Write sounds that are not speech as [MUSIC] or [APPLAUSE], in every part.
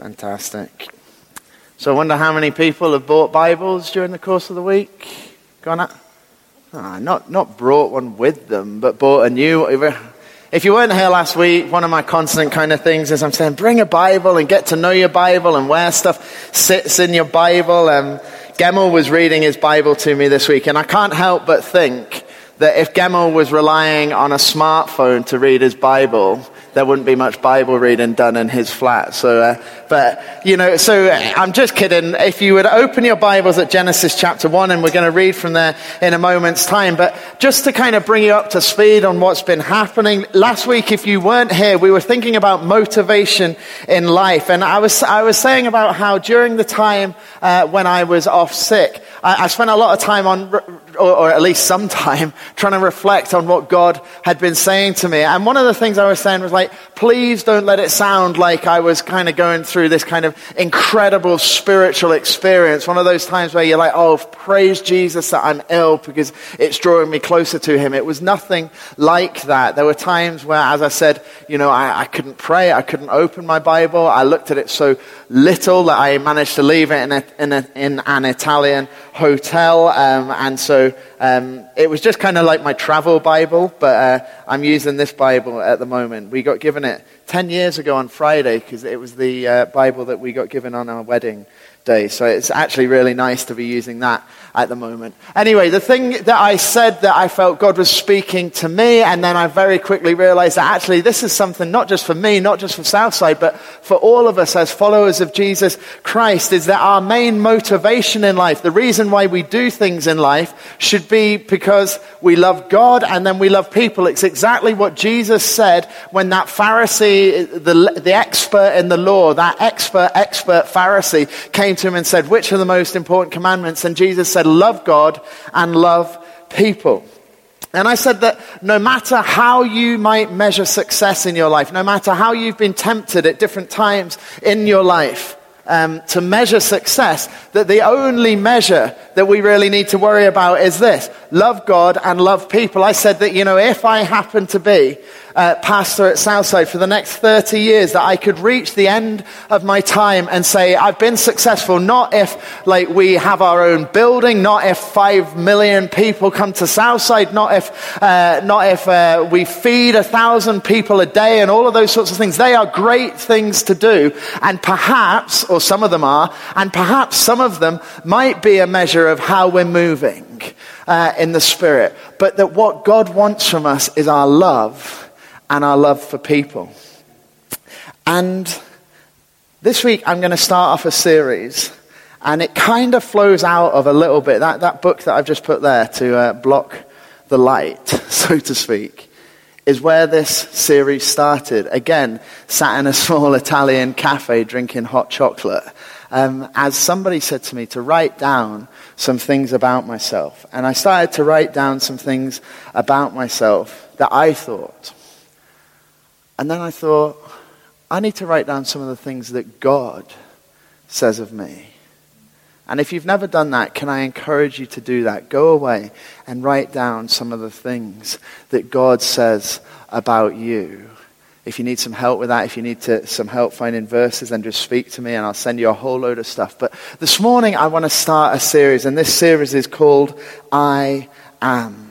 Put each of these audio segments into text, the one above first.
Fantastic. So I wonder how many people have bought Bibles during the course of the week? Gone? Ah, not, not brought one with them, but bought a new. If you weren't here last week, one of my constant kind of things is I'm saying bring a Bible and get to know your Bible and where stuff sits in your Bible. Um, Gemmel was reading his Bible to me this week, and I can't help but think that if Gemmel was relying on a smartphone to read his Bible, there wouldn't be much Bible reading done in his flat. So, uh, but, you know, so I'm just kidding. If you would open your Bibles at Genesis chapter 1, and we're going to read from there in a moment's time, but just to kind of bring you up to speed on what's been happening. Last week, if you weren't here, we were thinking about motivation in life. And I was, I was saying about how during the time uh, when I was off sick, I, I spent a lot of time on, or, or at least some time, [LAUGHS] trying to reflect on what God had been saying to me. And one of the things I was saying was like, please don't let it sound like I was kind of going through this kind of incredible spiritual experience. One of those times where you're like, oh, praise Jesus that I'm ill because it's drawing me closer to Him. It was nothing like that. There were times where, as I said, you know, I, I couldn't pray. I couldn't open my Bible. I looked at it so little that I managed to leave it in, a, in, a, in an Italian hotel. Um, and so um, it was just kind of like my travel Bible, but uh, I'm using this Bible at the moment. We got given it 10 years ago on Friday because it was the uh, Bible that we got given on our wedding day. So it's actually really nice to be using that at the moment. Anyway, the thing that I said that I felt God was speaking to me, and then I very quickly realized that actually this is something not just for me, not just for Southside, but for all of us as followers of Jesus Christ, is that our main motivation in life, the reason why we do things in life, should be because we love God and then we love people. It's exactly what Jesus said when that Pharisee, the, the expert in the law, that expert, expert Pharisee came to him and said, which are the most important commandments? And Jesus said, said, love God and love people. And I said that no matter how you might measure success in your life, no matter how you've been tempted at different times in your life um, to measure success, that the only measure that we really need to worry about is this love God and love people. I said that, you know, if I happen to be uh, pastor at Southside for the next 30 years that I could reach the end of my time and say, I've been successful, not if like we have our own building, not if five million people come to Southside, not if, uh, not if uh, we feed a thousand people a day and all of those sorts of things. They are great things to do. And perhaps, or some of them are, and perhaps some of them might be a measure of how we're moving uh, in the Spirit. But that what God wants from us is our love and our love for people. And this week I'm going to start off a series, and it kind of flows out of a little bit. That, that book that I've just put there to uh, block the light, [LAUGHS] so to speak, is where this series started. Again, sat in a [LAUGHS] small Italian cafe drinking hot chocolate. Um, as somebody said to me to write down some things about myself. And I started to write down some things about myself that I thought and then I thought, I need to write down some of the things that God says of me. And if you've never done that, can I encourage you to do that? Go away and write down some of the things that God says about you. If you need some help with that, if you need to, some help finding verses, then just speak to me and I'll send you a whole load of stuff. But this morning I want to start a series, and this series is called I Am.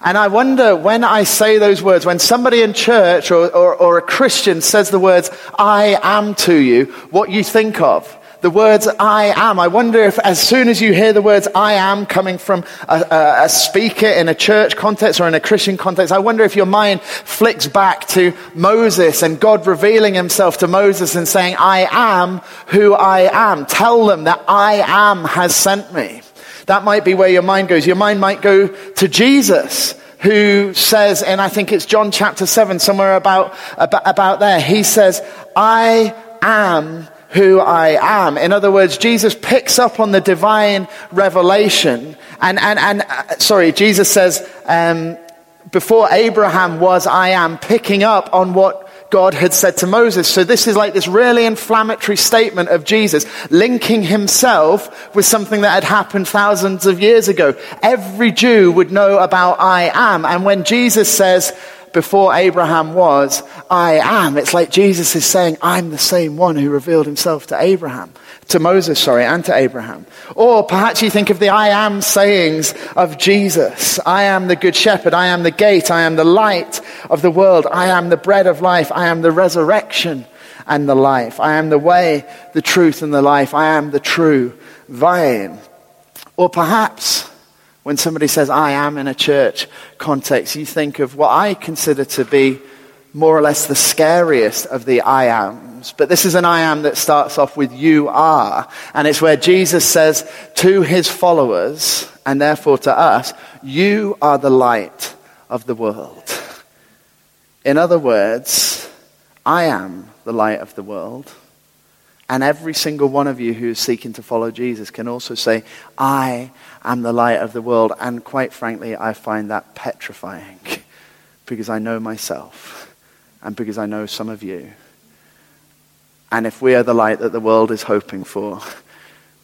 And I wonder when I say those words, when somebody in church or, or, or, a Christian says the words, I am to you, what you think of. The words I am. I wonder if as soon as you hear the words I am coming from a, a, a speaker in a church context or in a Christian context, I wonder if your mind flicks back to Moses and God revealing himself to Moses and saying, I am who I am. Tell them that I am has sent me. That might be where your mind goes. Your mind might go to Jesus, who says, and I think it's John chapter 7, somewhere about, about, about there, he says, I am who I am. In other words, Jesus picks up on the divine revelation. And, and, and uh, sorry, Jesus says, um, before Abraham was, I am, picking up on what God had said to Moses. So this is like this really inflammatory statement of Jesus, linking himself with something that had happened thousands of years ago. Every Jew would know about I am. And when Jesus says, before Abraham was, I am. It's like Jesus is saying, I'm the same one who revealed himself to Abraham, to Moses, sorry, and to Abraham. Or perhaps you think of the I am sayings of Jesus. I am the good shepherd. I am the gate. I am the light of the world. I am the bread of life. I am the resurrection and the life. I am the way, the truth, and the life. I am the true vine. Or perhaps when somebody says, I am in a church context, you think of what I consider to be more or less the scariest of the I ams. But this is an I am that starts off with you are. And it's where Jesus says to his followers, and therefore to us, you are the light of the world. In other words, I am the light of the world. And every single one of you who is seeking to follow Jesus can also say, I am the light of the world. And quite frankly, I find that petrifying [LAUGHS] because I know myself and because I know some of you. And if we are the light that the world is hoping for,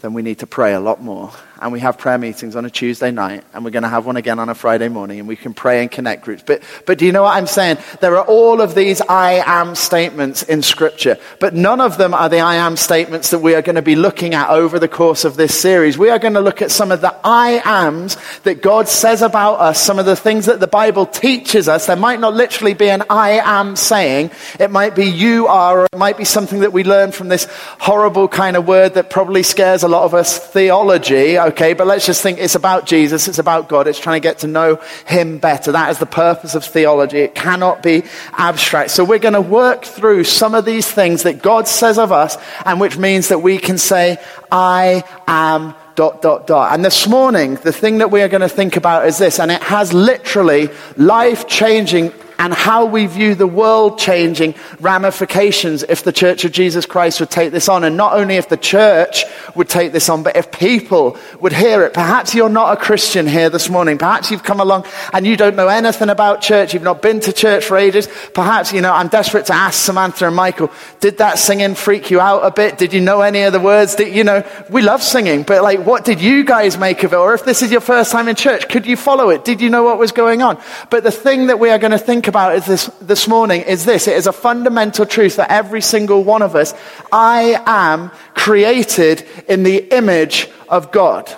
then we need to pray a lot more and we have prayer meetings on a Tuesday night, and we're going to have one again on a Friday morning, and we can pray and connect groups. But, but do you know what I'm saying? There are all of these I am statements in Scripture, but none of them are the I am statements that we are going to be looking at over the course of this series. We are going to look at some of the I ams that God says about us, some of the things that the Bible teaches us. There might not literally be an I am saying, it might be you are, or it might be something that we learn from this horrible kind of word that probably scares a lot of us, theology okay? But let's just think it's about Jesus, it's about God, it's trying to get to know Him better. That is the purpose of theology. It cannot be abstract. So we're going to work through some of these things that God says of us, and which means that we can say, I am dot, dot, dot. And this morning, the thing that we are going to think about is this, and it has literally life changing and how we view the world changing ramifications if the Church of Jesus Christ would take this on. And not only if the church would take this on, but if people would hear it. Perhaps you're not a Christian here this morning. Perhaps you've come along and you don't know anything about church. You've not been to church for ages. Perhaps, you know, I'm desperate to ask Samantha and Michael, did that singing freak you out a bit? Did you know any of the words? Did, you know, we love singing, but like, what did you guys make of it? Or if this is your first time in church, could you follow it? Did you know what was going on? But the thing that we are going to think about is this, this morning is this. It is a fundamental truth that every single one of us. I am created in the image of God.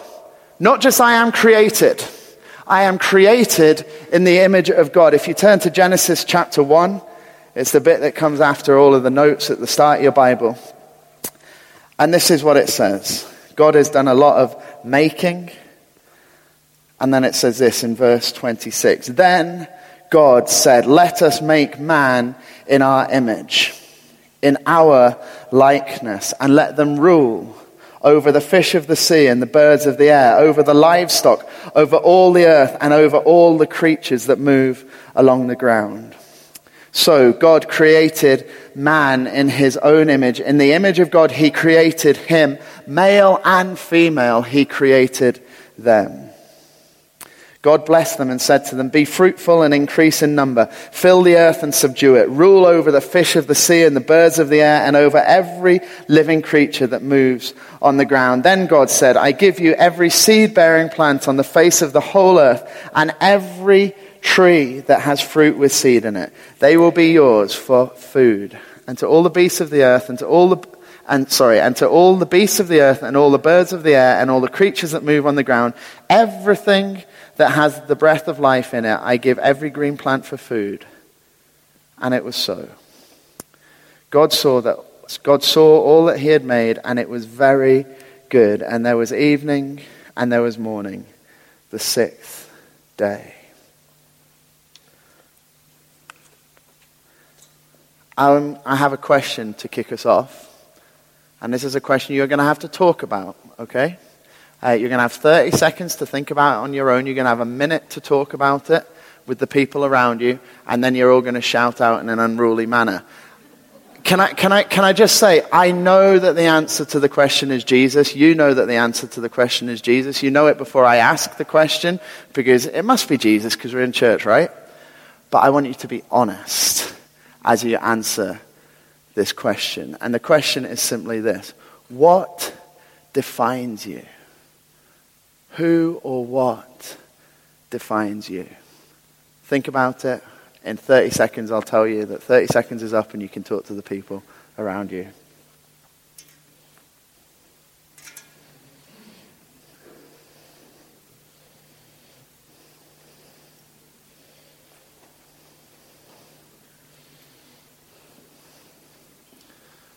Not just I am created. I am created in the image of God. If you turn to Genesis chapter 1, it's the bit that comes after all of the notes at the start of your Bible. And this is what it says God has done a lot of making. And then it says this in verse 26 Then God said, Let us make man in our image, in our likeness, and let them rule over the fish of the sea and the birds of the air, over the livestock, over all the earth, and over all the creatures that move along the ground. So God created man in his own image. In the image of God, he created him. Male and female, he created them. God blessed them and said to them, Be fruitful and increase in number. Fill the earth and subdue it. Rule over the fish of the sea and the birds of the air and over every living creature that moves on the ground. Then God said, I give you every seed bearing plant on the face of the whole earth and every tree that has fruit with seed in it. They will be yours for food. And to all the beasts of the earth and to all the and sorry, and to all the beasts of the earth and all the birds of the air and all the creatures that move on the ground, everything that has the breath of life in it, I give every green plant for food. And it was so. God saw that God saw all that he had made, and it was very good. And there was evening and there was morning, the sixth day. Um, I have a question to kick us off. And this is a question you're going to have to talk about, okay? Uh, you're going to have 30 seconds to think about it on your own. You're going to have a minute to talk about it with the people around you, and then you're all going to shout out in an unruly manner. Can I, can, I, can I just say, I know that the answer to the question is Jesus. You know that the answer to the question is Jesus. You know it before I ask the question, because it must be Jesus, because we're in church, right? But I want you to be honest as you answer this question. And the question is simply this What defines you? Who or what defines you? Think about it in 30 seconds, I'll tell you that 30 seconds is up and you can talk to the people around you.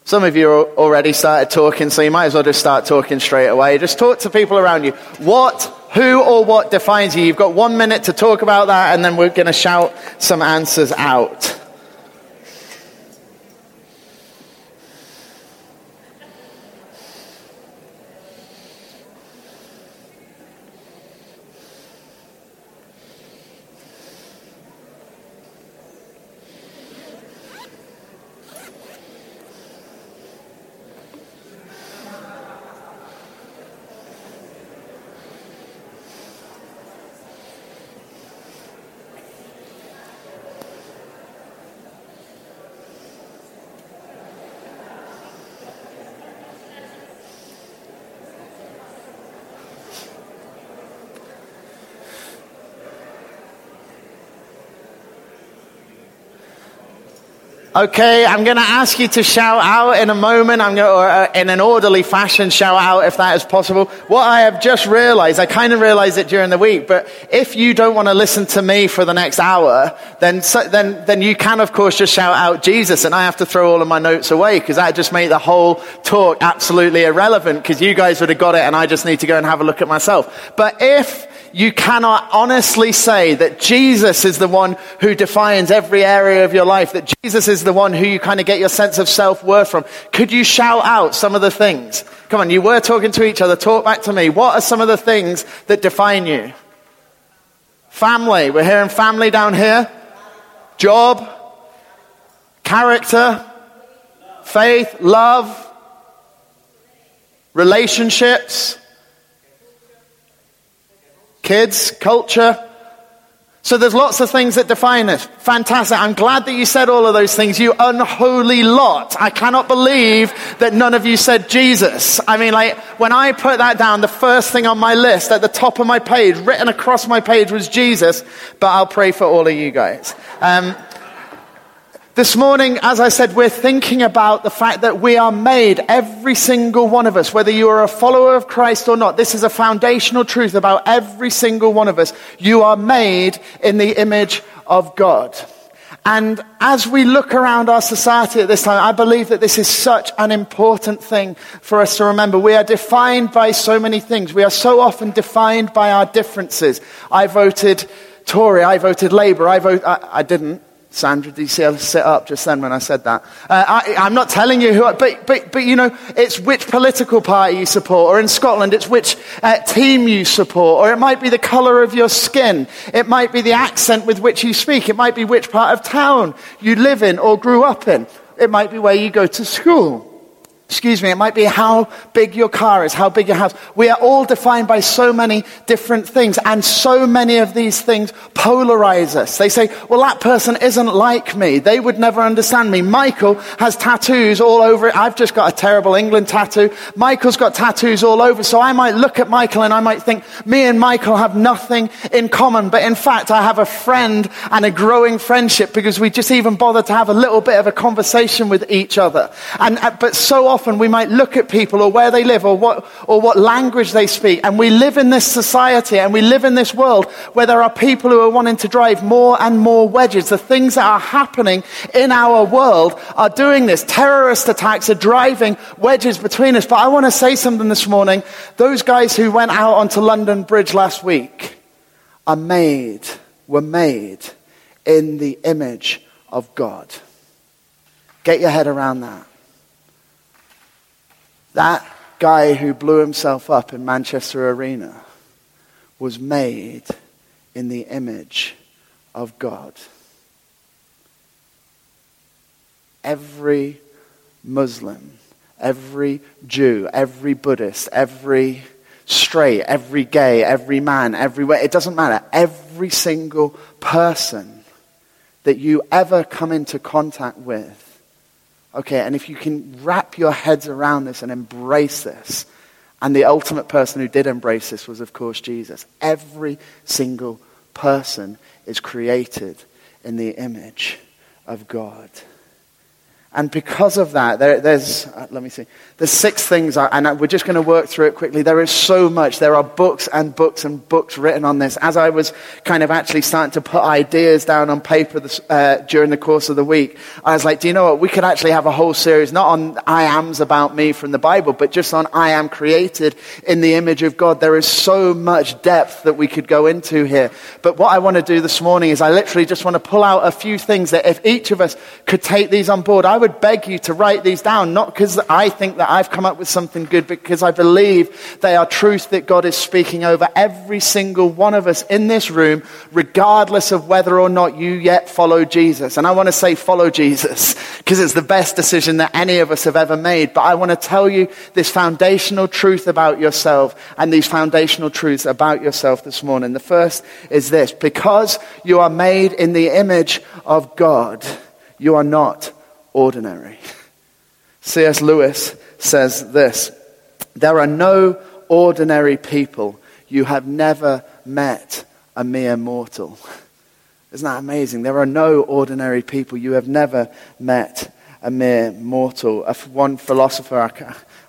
Some of you already started talking, so you might as well just start talking straight away. Just talk to people around you. What, who, or what defines you? You've got one minute to talk about that, and then we're going to shout some answers out. Okay, I'm going to ask you to shout out in a moment. I'm going to, uh, in an orderly fashion, shout out if that is possible. What I have just realized, I kind of realized it during the week, but if you don't want to listen to me for the next hour, then, then, then you can, of course, just shout out Jesus, and I have to throw all of my notes away because that just made the whole talk absolutely irrelevant because you guys would have got it, and I just need to go and have a look at myself. But if you cannot honestly say that Jesus is the one who defines every area of your life, that Jesus is the one who you kind of get your sense of self worth from. Could you shout out some of the things? Come on, you were talking to each other. Talk back to me. What are some of the things that define you? Family. We're hearing family down here. Job. Character. Faith. Love. Relationships kids, culture. So there's lots of things that define us. Fantastic. I'm glad that you said all of those things, you unholy lot. I cannot believe that none of you said Jesus. I mean, like, when I put that down, the first thing on my list at the top of my page, written across my page was Jesus, but I'll pray for all of you guys. Um, this morning, as I said, we're thinking about the fact that we are made, every single one of us, whether you are a follower of Christ or not. This is a foundational truth about every single one of us. You are made in the image of God. And as we look around our society at this time, I believe that this is such an important thing for us to remember. We are defined by so many things. We are so often defined by our differences. I voted Tory, I voted Labour, I, vote, I, I didn't. Sandra, did you see her sit up just then when I said that? Uh, I, am not telling you who, I, but, but, but you know, it's which political party you support, or in Scotland, it's which uh, team you support, or it might be the colour of your skin, it might be the accent with which you speak, it might be which part of town you live in or grew up in, it might be where you go to school. Excuse me, it might be how big your car is, how big your house. We are all defined by so many different things, and so many of these things polarize us. They say, well, that person isn't like me. They would never understand me. Michael has tattoos all over it. I've just got a terrible England tattoo. Michael's got tattoos all over. So I might look at Michael and I might think, me and Michael have nothing in common. But in fact, I have a friend and a growing friendship because we just even bother to have a little bit of a conversation with each other. And, uh, but so often, often we might look at people or where they live or what, or what language they speak. And we live in this society and we live in this world where there are people who are wanting to drive more and more wedges. The things that are happening in our world are doing this. Terrorist attacks are driving wedges between us. But I want to say something this morning. Those guys who went out onto London Bridge last week are made, were made in the image of God. Get your head around that. That guy who blew himself up in Manchester Arena was made in the image of God. Every Muslim, every Jew, every Buddhist, every straight, every gay, every man, everywhere, it doesn't matter. Every single person that you ever come into contact with Okay, and if you can wrap your heads around this and embrace this, and the ultimate person who did embrace this was, of course, Jesus. Every single person is created in the image of God. And because of that, there, there's, uh, let me see, there's six things, and we're just going to work through it quickly. There is so much. There are books and books and books written on this. As I was kind of actually starting to put ideas down on paper this, uh, during the course of the week, I was like, do you know what? We could actually have a whole series, not on I ams about me from the Bible, but just on I am created in the image of God. There is so much depth that we could go into here. But what I want to do this morning is I literally just want to pull out a few things that if each of us could take these on board, I would would beg you to write these down, not because I think that I've come up with something good, because I believe they are truth that God is speaking over every single one of us in this room, regardless of whether or not you yet follow Jesus. And I want to say follow Jesus, because it's the best decision that any of us have ever made. But I want to tell you this foundational truth about yourself and these foundational truths about yourself this morning. The first is this because you are made in the image of God, you are not ordinary. C.S. Lewis says this There are no ordinary people. You have never met a mere mortal. Isn't that amazing? There are no ordinary people. You have never met a mere mortal. One philosopher,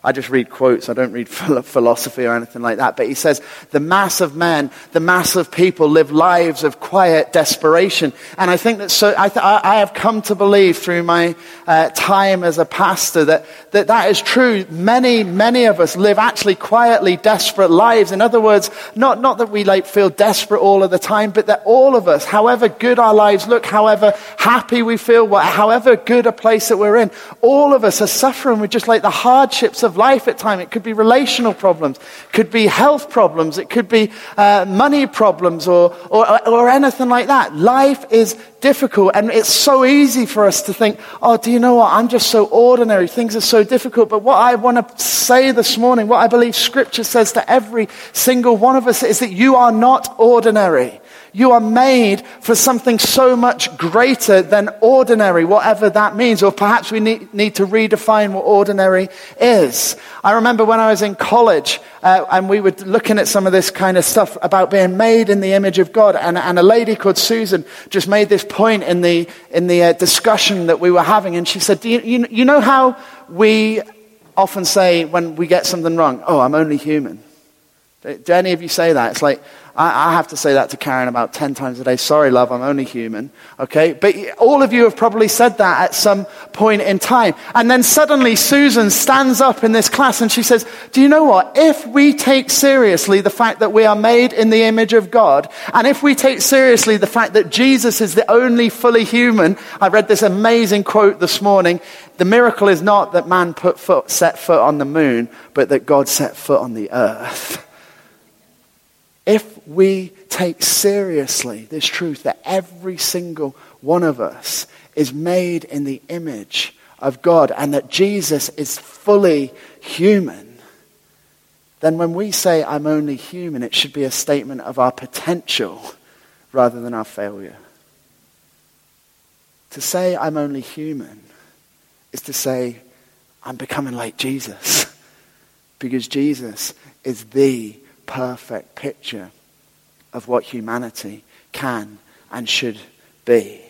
I just read quotes. I don't read [LAUGHS] philosophy or anything like that. But he says the mass of men, the mass of people live lives of quiet desperation. And I think that so, I, th- I have come to believe through my uh, time as a pastor that, that that is true. Many, many of us live actually quietly desperate lives. In other words, not, not that we like feel desperate all of the time, but that all of us, however good our lives look, however happy we feel, however good a place that we're in, all of us are suffering with just like the hardships of of life at times. It could be relational problems, could be health problems, it could be uh, money problems, or, or, or anything like that. Life is difficult, and it's so easy for us to think, oh, do you know what? I'm just so ordinary. Things are so difficult. But what I want to say this morning, what I believe Scripture says to every single one of us, is that you are not ordinary. You are made for something so much greater than ordinary, whatever that means. Or perhaps we need, need to redefine what ordinary is. I remember when I was in college uh, and we were looking at some of this kind of stuff about being made in the image of God. And, and a lady called Susan just made this point in the, in the uh, discussion that we were having. And she said, Do you, you, you know how we often say when we get something wrong, Oh, I'm only human? Do any of you say that? It's like, I, I, have to say that to Karen about 10 times a day. Sorry, love, I'm only human. Okay? But all of you have probably said that at some point in time. And then suddenly Susan stands up in this class and she says, Do you know what? If we take seriously the fact that we are made in the image of God, and if we take seriously the fact that Jesus is the only fully human, I read this amazing quote this morning. The miracle is not that man put foot, set foot on the moon, but that God set foot on the earth if we take seriously this truth that every single one of us is made in the image of God and that Jesus is fully human, then when we say, I'm only human, it should be a statement of our potential rather than our failure. To say, I'm only human, is to say, I'm becoming like Jesus. because Jesus is the perfect picture of what humanity can and should be.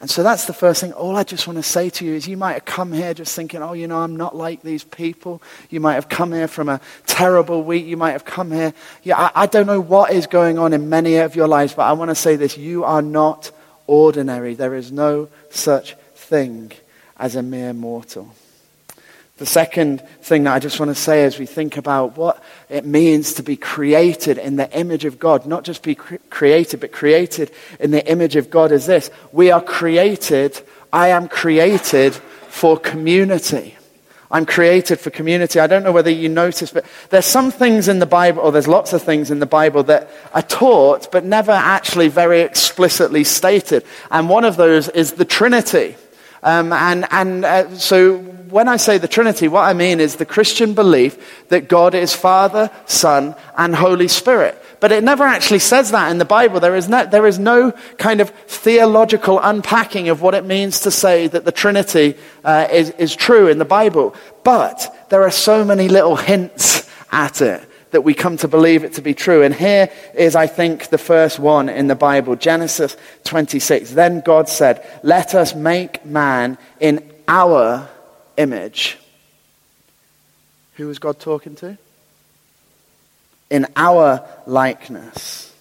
And so that's the first thing. All I just want to say to you is you might have come here just thinking, oh, you know, I'm not like these people. You might have come here from a terrible week. You might have come here. Yeah, I, I don't know what is going on in many of your lives, but I want to say this. You are not ordinary. There is no such thing as a mere mortal. The second thing that I just want to say as we think about what it means to be created in the image of God, not just be cre- created, but created in the image of God, is this. We are created, I am created for community. I'm created for community. I don't know whether you notice, but there's some things in the Bible, or there's lots of things in the Bible that are taught, but never actually very explicitly stated. And one of those is the Trinity. Um, and and uh, so when I say the Trinity, what I mean is the Christian belief that God is Father, Son, and Holy Spirit. But it never actually says that in the Bible. There is no, there is no kind of theological unpacking of what it means to say that the Trinity uh, is, is true in the Bible. But there are so many little hints at it that we come to believe it to be true. And here is, I think, the first one in the Bible Genesis 26. Then God said, Let us make man in our image. Who was God talking to? In our likeness.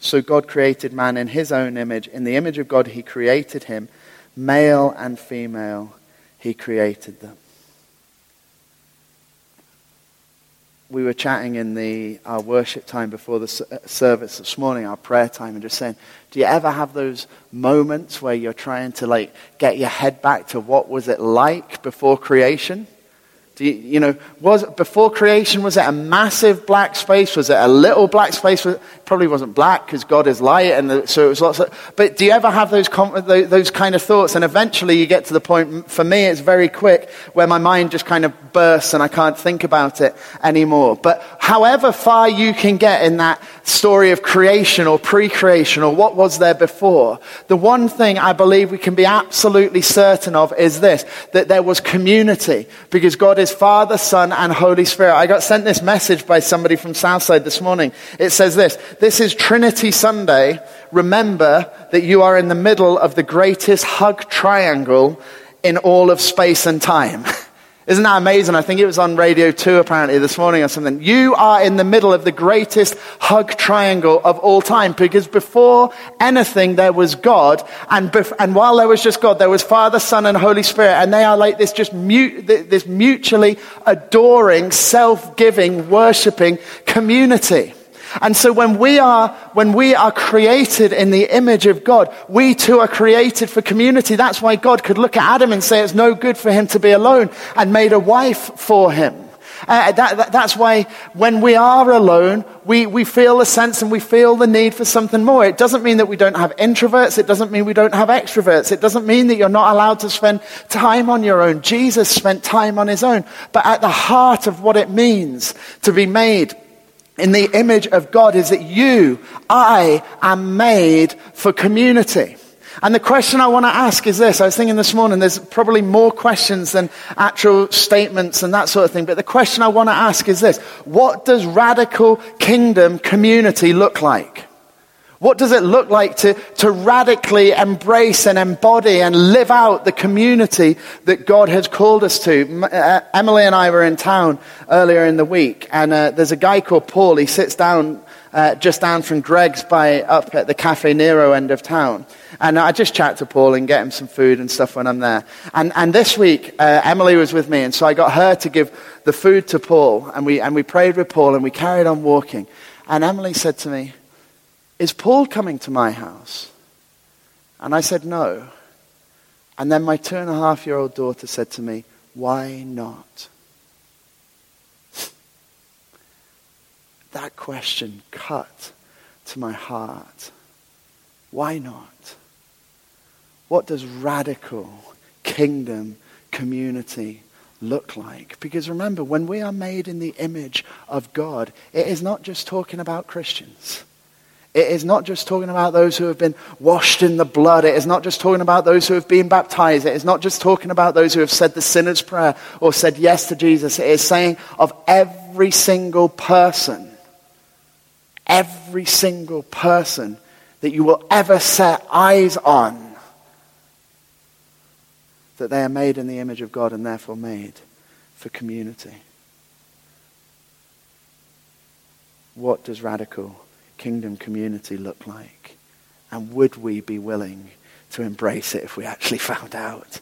So God created man in his own image. In the image of God, he created him. Male and female, he created them. We were chatting in the, our worship time before the service this morning, our prayer time, and just saying, do you ever have those moments where you're trying to like get your head back to what was it like before creation? Do you, you know, was before creation, was it a massive black space? Was it a little black space? It probably wasn't black because God is light, and the, so it was lots of. But do you ever have those those kind of thoughts? And eventually, you get to the point. For me, it's very quick where my mind just kind of bursts, and I can't think about it anymore. But however far you can get in that story of creation or pre-creation or what was there before, the one thing I believe we can be absolutely certain of is this: that there was community because God is Father, Son, and Holy Spirit. I got sent this message by somebody from Southside this morning. It says this This is Trinity Sunday. Remember that you are in the middle of the greatest hug triangle in all of space and time. [LAUGHS] Isn't that amazing? I think it was on Radio 2 apparently this morning or something. You are in the middle of the greatest hug triangle of all time because before anything there was God and, bef- and while there was just God, there was Father, Son and Holy Spirit and they are like this just mute, this mutually adoring, self-giving, worshipping community. And so when we are, when we are created in the image of God, we too are created for community. That's why God could look at Adam and say it's no good for him to be alone and made a wife for him. Uh, that, that, that's why when we are alone, we, we feel a sense and we feel the need for something more. It doesn't mean that we don't have introverts. It doesn't mean we don't have extroverts. It doesn't mean that you're not allowed to spend time on your own. Jesus spent time on his own. But at the heart of what it means to be made in the image of God is that you, I, am made for community. And the question I want to ask is this. I was thinking this morning, there's probably more questions than actual statements and that sort of thing. But the question I want to ask is this. What does radical kingdom community look like? What does it look like to, to radically embrace and embody and live out the community that God has called us to? Uh, Emily and I were in town earlier in the week, and uh, there's a guy called Paul. He sits down uh, just down from Greggs by up at the Cafe Nero end of town. And I just chat to Paul and get him some food and stuff when I'm there. And, and this week, uh, Emily was with me, and so I got her to give the food to Paul, and we, and we prayed with Paul, and we carried on walking. And Emily said to me, is Paul coming to my house? And I said, No. And then my two and a half year old daughter said to me, Why not? That question cut to my heart. Why not? What does radical kingdom community look like? Because remember, when we are made in the image of God, it is not just talking about Christians. It is not just talking about those who have been washed in the blood. It is not just talking about those who have been baptized. It is not just talking about those who have said the sinner's prayer or said yes to Jesus. It is saying of every single person, every single person that you will ever set eyes on, that they are made in the image of God and therefore made for community. What does radical kingdom community look like? And would we be willing to embrace it if we actually [LAUGHS] found out?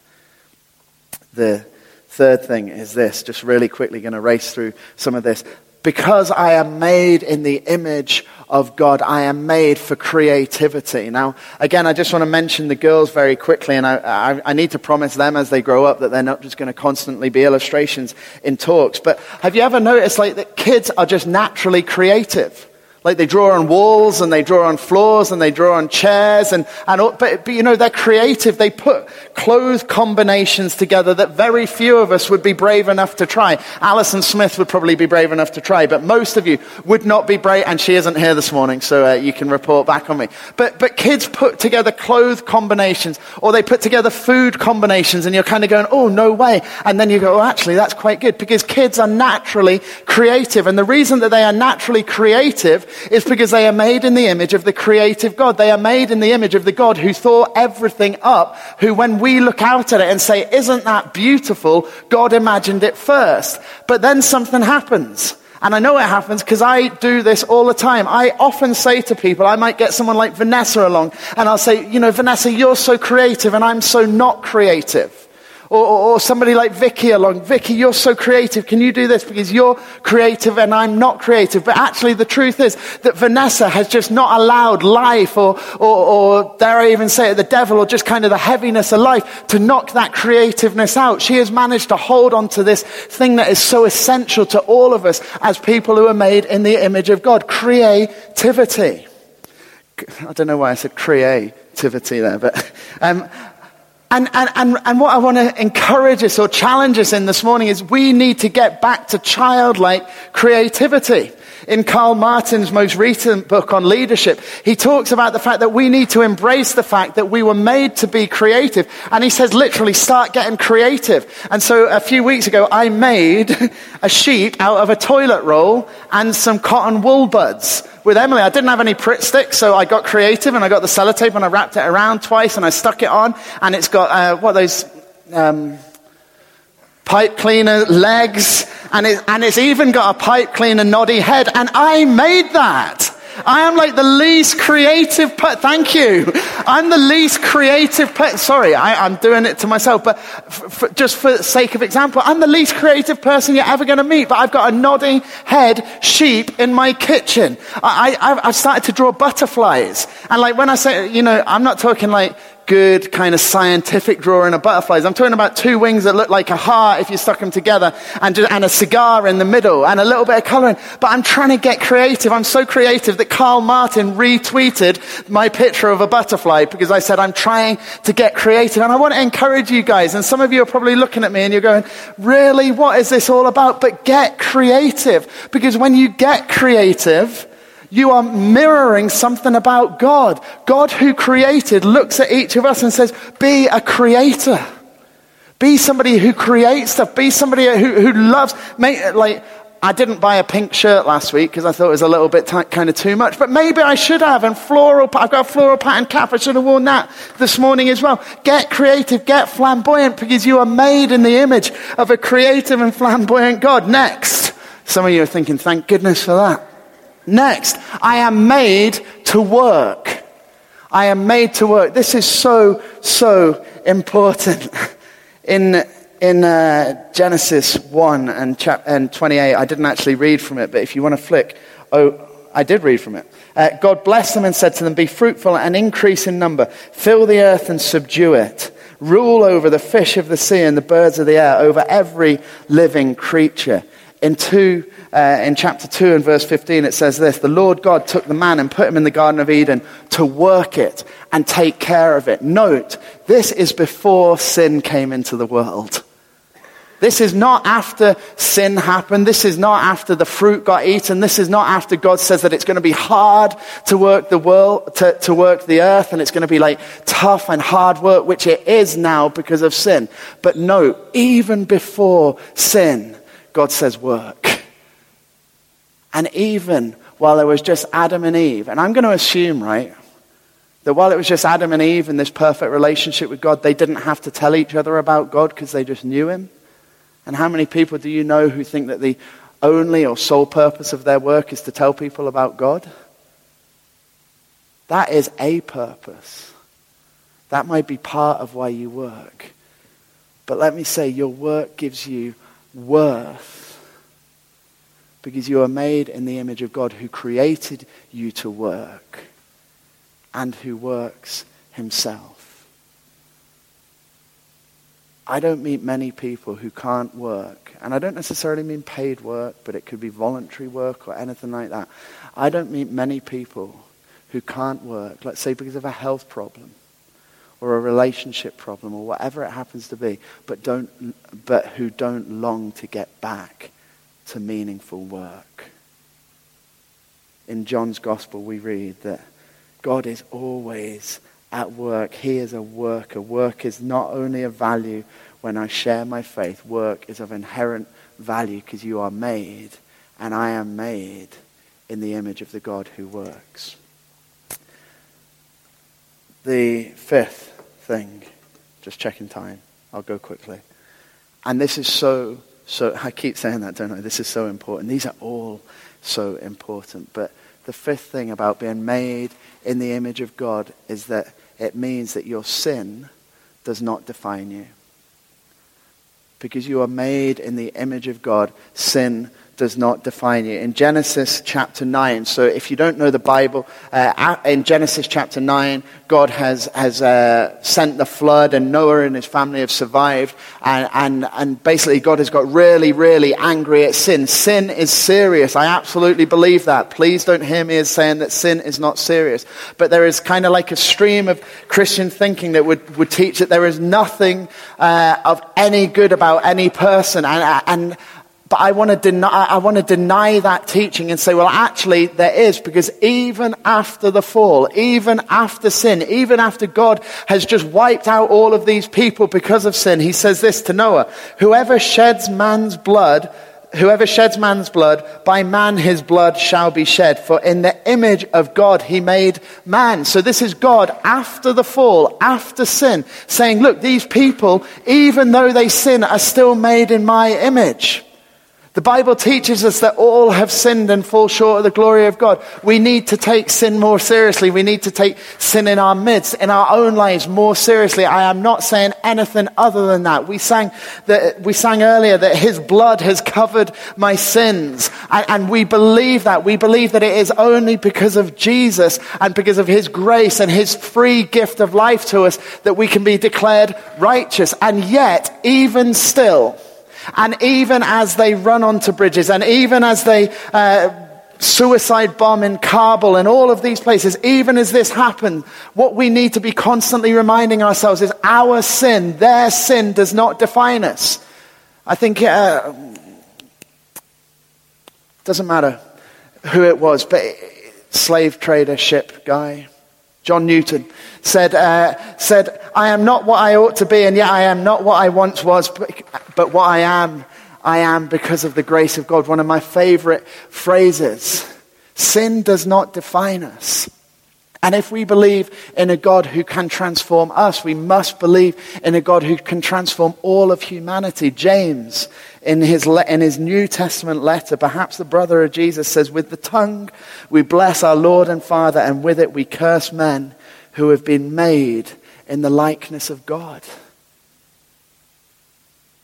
The third thing is this, just really quickly going to race through some of this. Because I am made in the image of God, I am made for creativity. Now, again, I just want to mention the girls very quickly, and I, I, I need to promise them as they grow up that they're not just going to constantly be illustrations in talks. But have you ever noticed like that kids are just naturally creative? Like they draw on walls and they draw on floors and they draw on chairs and, and but, but you know, they're creative. They put clothes combinations together that very few of us would be brave enough to try. Alison Smith would probably be brave enough to try, but most of you would not be brave, and she isn't here this morning, so uh, you can report back on me. But, but kids put together clothes combinations or they put together food combinations and you're kind of going, oh, no way. And then you go, oh, actually, that's quite good because kids are naturally creative. And the reason that they are naturally creative is because they are made in the image of the creative God. They are made in the image of the God who thought everything up, who when we look out at it and say, isn't that beautiful? God imagined it first. But then something happens. And I know it happens because I do this all the time. I often say to people, I might get someone like Vanessa along, and I'll say, you know, Vanessa, you're so creative, and I'm so not creative. Or, or, or, somebody like Vicky along. Vicky, you're so creative. Can you do this? Because you're creative and I'm not creative. But actually, the truth is that Vanessa has just not allowed life or, or, or dare I even say it, the devil or just kind of the heaviness of life to knock that creativeness out. She has managed to hold on to this thing that is so essential to all of us as people who are made in the image of God. Creativity. I don't know why I said creativity there, but, um, and, and, and, and what I want to encourage us or challenge us in this morning is we need to get back to childlike creativity. In Carl Martin's most recent book on leadership, he talks about the fact that we need to embrace the fact that we were made to be creative. And he says literally start getting creative. And so a few weeks ago, I made a sheet out of a toilet roll and some cotton wool buds with Emily. I didn't have any Pritt sticks, so I got creative and I got the sellotape and I wrapped it around twice and I stuck it on. And it's got, uh, what those, um, pipe cleaner legs and, it, and it's even got a pipe cleaner noddy head. And I made that. I am like the least creative, per- thank you. I'm the least creative, per- sorry, I, am doing it to myself, but f- f- just for the sake of example, I'm the least creative person you're ever going to meet, but I've got a nodding head sheep in my kitchen. I, I, I've started to draw butterflies. And like when I say, you know, I'm not talking like good kind of scientific drawing of butterflies. I'm talking about two wings that look like a heart if you stuck them together and, just, and a cigar in the middle and a little bit of coloring. But I'm trying to get creative. I'm so creative that Carl Martin retweeted my picture of a butterfly because I said I'm trying to get creative. And I want to encourage you guys. And some of you are probably looking at me and you're going, really? What is this all about? But get creative because when you get creative, you are mirroring something about God. God who created looks at each of us and says, be a creator. Be somebody who creates stuff. Be somebody who, who loves, make, like, I didn't buy a pink shirt last week because I thought it was a little bit t- kind of too much, but maybe I should have. And floral, I've got a floral pattern cap. I should have worn that this morning as well. Get creative, get flamboyant because you are made in the image of a creative and flamboyant God. Next. Some of you are thinking, thank goodness for that. Next, I am made to work. I am made to work. This is so, so important. [LAUGHS] In, in uh, Genesis 1 and, chap- and 28, I didn't actually read from it, but if you want to flick, oh, I did read from it. Uh, God blessed them and said to them, Be fruitful and increase in number, fill the earth and subdue it, rule over the fish of the sea and the birds of the air, over every living creature. In 2 uh, in chapter 2 and verse 15, it says this The Lord God took the man and put him in the Garden of Eden to work it and take care of it. Note, this is before sin came into the world. This is not after sin happened. This is not after the fruit got eaten. This is not after God says that it's going to be hard to work the world, to, to work the earth, and it's going to be like tough and hard work, which it is now because of sin. But no, even before sin, God says work. And even while there was just Adam and Eve, and I'm going to assume, right, that while it was just Adam and Eve in this perfect relationship with God, they didn't have to tell each other about God because they just knew Him. And how many people do you know who think that the only or sole purpose of their work is to tell people about God? That is a purpose. That might be part of why you work. But let me say, your work gives you worth because you are made in the image of God who created you to work and who works himself. I don't meet many people who can't work. And I don't necessarily mean paid work, but it could be voluntary work or anything like that. I don't meet many people who can't work, let's say because of a health problem or a relationship problem or whatever it happens to be, but, don't, but who don't long to get back to meaningful work. In John's Gospel, we read that God is always at work. He is a worker. Work is not only of value when I share my faith, work is of inherent value because you are made, and I am made in the image of the God who works. The fifth thing, just checking time, I'll go quickly. And this is so, so, I keep saying that, don't I? This is so important. These are all so important. But the fifth thing about being made in the image of God is that it means that your sin does not define you. Because you are made in the image of God, sin does not define you. In Genesis chapter 9, so if you don't know the Bible, uh, in Genesis chapter 9, God has, has uh, sent the flood and Noah and his family have survived. And, and, and basically, God has got really, really angry at sin. Sin is serious. I absolutely believe that. Please don't hear me as saying that sin is not serious. But there is kind of like a stream of Christian thinking that would, would teach that there is nothing uh, of any good about any person. And, and but I want, to deny, I want to deny that teaching and say, well, actually, there is, because even after the fall, even after sin, even after God has just wiped out all of these people because of sin, he says this to Noah Whoever sheds man's blood, whoever sheds man's blood, by man his blood shall be shed. For in the image of God he made man. So this is God after the fall, after sin, saying, look, these people, even though they sin, are still made in my image. The Bible teaches us that all have sinned and fall short of the glory of God. We need to take sin more seriously. We need to take sin in our midst, in our own lives more seriously. I am not saying anything other than that. We sang that, we sang earlier that his blood has covered my sins. And, and we believe that. We believe that it is only because of Jesus and because of his grace and his free gift of life to us that we can be declared righteous. And yet, even still, and even as they run onto bridges, and even as they uh, suicide bomb in Kabul and all of these places, even as this happened, what we need to be constantly reminding ourselves is our sin, their sin, does not define us. I think it uh, doesn't matter who it was, but slave trader ship guy, John Newton said, uh, said, I am not what I ought to be, and yet I am not what I once was, but, but what I am, I am because of the grace of God. One of my favorite phrases. Sin does not define us. And if we believe in a God who can transform us, we must believe in a God who can transform all of humanity. James, in his, le- in his New Testament letter, perhaps the brother of Jesus, says, With the tongue we bless our Lord and Father, and with it we curse men who have been made in the likeness of God.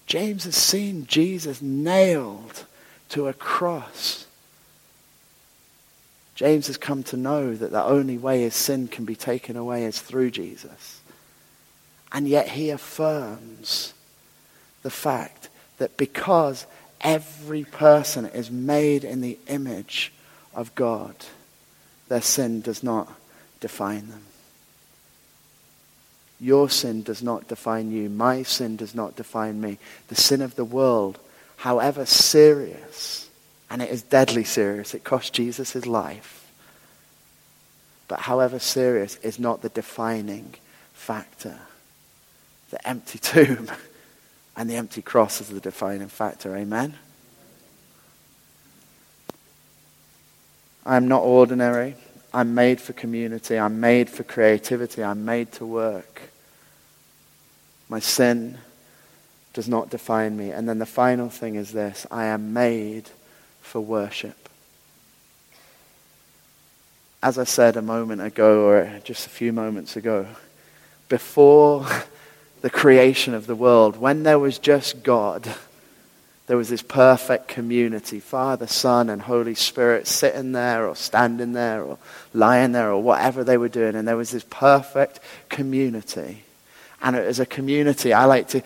James has seen Jesus nailed to a cross. James has come to know that the only way his sin can be taken away is through Jesus. And yet he affirms the fact that because every person is made in the image of God, their sin does not define them. Your sin does not define you. My sin does not define me. The sin of the world, however serious, and it is deadly serious, it cost Jesus his life, but however serious is not the defining factor. The empty [LAUGHS] tomb and the empty cross is the defining factor. Amen? I am not ordinary. I'm made for community. I'm made for creativity. I'm made to work. My sin does not define me. And then the final thing is this I am made for worship. As I said a moment ago, or just a few moments ago, before [LAUGHS] the creation of the world, when there was just God, there was this perfect community Father, Son, and Holy Spirit sitting there, or standing there, or lying there, or whatever they were doing. And there was this perfect community. And as a community, I like to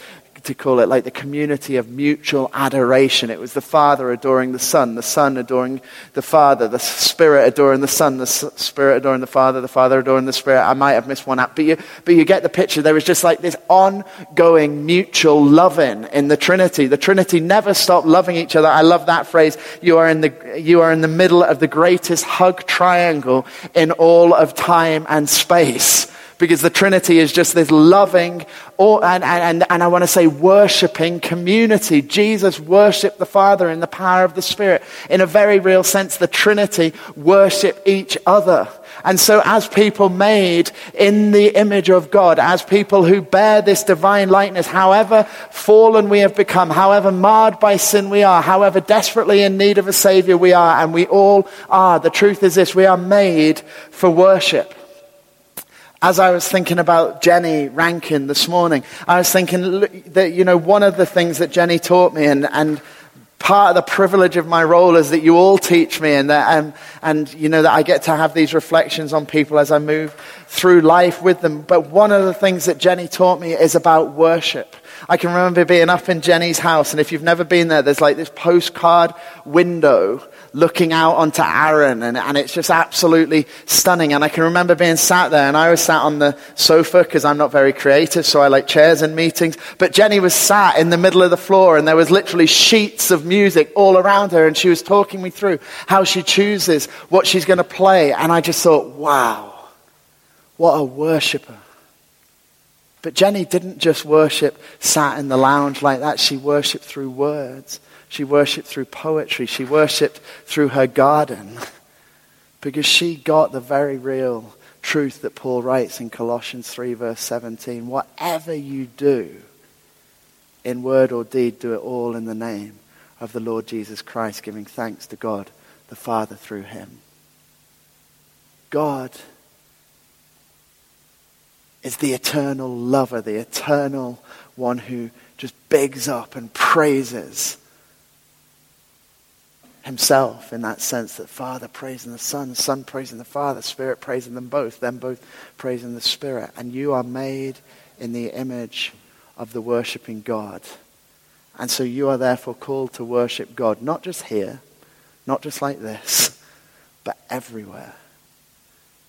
to call it like the community of mutual adoration. It was the Father adoring the Son, the Son adoring the Father, the Spirit adoring the Son, the Spirit adoring the Father, the Father adoring the Spirit. I might have missed one out, but you, but you get the picture. There was just like this ongoing mutual loving in the Trinity. The Trinity never stopped loving each other. I love that phrase. You are in the, you are in the middle of the greatest hug triangle in all of time and space because the Trinity is just this loving and, and, and I want to say worshiping community. Jesus worshiped the Father in the power of the Spirit. In a very real sense, the Trinity worship each other. And so, as people made in the image of God, as people who bear this divine likeness, however fallen we have become, however marred by sin we are, however desperately in need of a Savior we are, and we all are, the truth is this we are made for worship as I was thinking about Jenny Rankin this morning, I was thinking that, you know, one of the things that Jenny taught me and, and part of the privilege of my role is that you all teach me and that, and, and, you know, that I get to have these reflections on people as I move through life with them. But one of the things that Jenny taught me is about worship. I can remember being up in Jenny's house, and if you've never been there, there's like this postcard window looking out onto Arran, and, and it's just absolutely stunning. And I can remember being sat there, and I was sat on the sofa because I'm not very creative, so I like chairs and meetings. But Jenny was sat in the middle of the floor, and there was literally sheets of music all around her, and she was talking me through how she chooses what she's going to play. And I just thought, wow, what a worshiper. But Jenny didn't just worship sat in the lounge like that. She worshiped through words. She worshiped through poetry. She worshiped through her garden. Because she got the very real truth that Paul writes in Colossians 3, verse 17. Whatever you do, in word or deed, do it all in the name of the Lord Jesus Christ, giving thanks to God the Father through him. God is the eternal lover, the eternal one who just bigs up and praises himself in that sense that Father praising the Son, Son praising the Father, Spirit praising them both, them both praising the Spirit. And you are made in the image of the worshipping God. And so you are therefore called to worship God, not just here, not just like this, [LAUGHS] but everywhere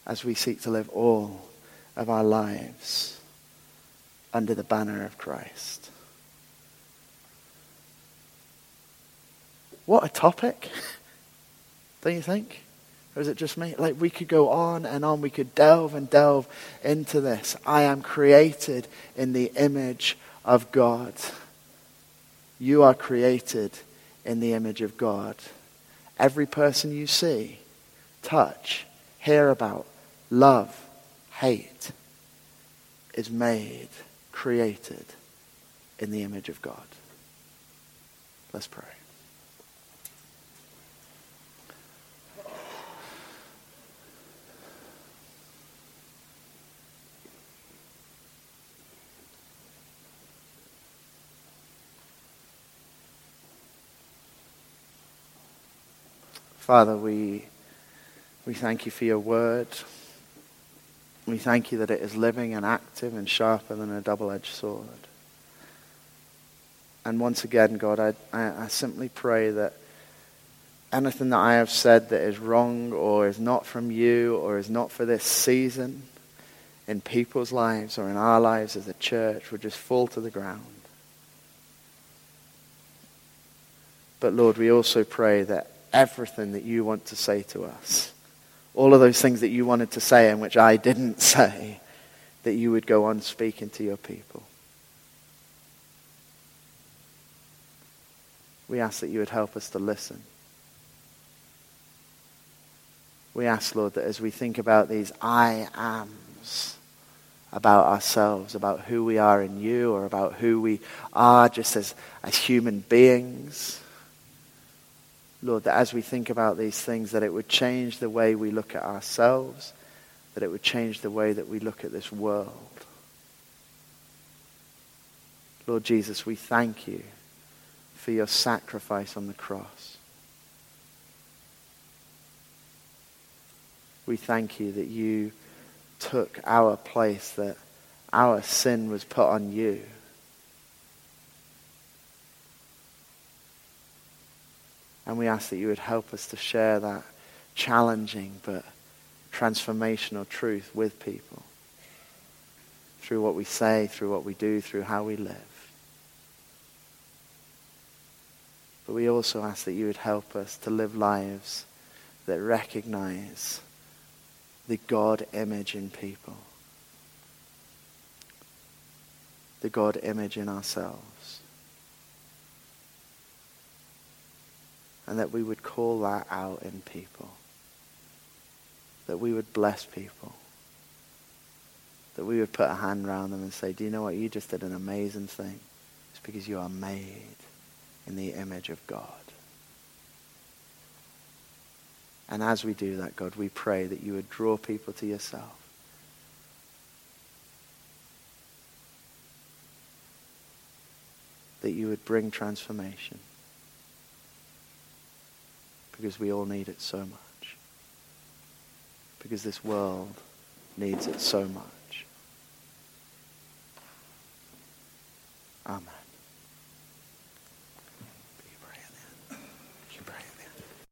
as we seek to live all of our lives under the banner of Christ. What a topic, don't you think? Or is it just me? Like we could go on and on. We could delve and delve into this. I am created in the image of God. You are created in the image of God. Every person you see, touch, hear about, love, hate is made, created in the image of God. Let's pray. Father, we, we thank you for your word. We thank you that it is living and active and sharper than a double edged sword. And once again, God, I, I, I, simply pray that anything that I have said that is wrong or is not from you or is not for this season in people's lives or in our lives as a church would just fall to the ground. But Lord, we also pray that everything that you want to say to us all of those things that you wanted to say and which I didn't [LAUGHS] say, that you would go on speaking to your people. We ask that you would help us to listen. We ask, Lord, that as we think about these I ams, about ourselves, about who we are in you, or about who we are just as, as human beings, Lord, that as we think about these things, that it would change the way we look at ourselves, that it would change the way that we look at this world. Lord Jesus, we thank you for your sacrifice on the cross. We thank you that you took our place, that our sin was put on you And we ask that you would help us to share that challenging but transformational truth with people through what we say, through what we do, through how we live. But we also ask that you would help us to live lives that recognize the God image in people, the God image in ourselves. And that we would call that out in people. That we would bless people that we would put a hand around them and say, Do you know what? You just did an amazing thing. It's because you are made in the image of God. And as we do that, God, we pray that you would draw people to yourself. That you would bring transformation. Because we all need it so much. Because this world needs it so much. Amen.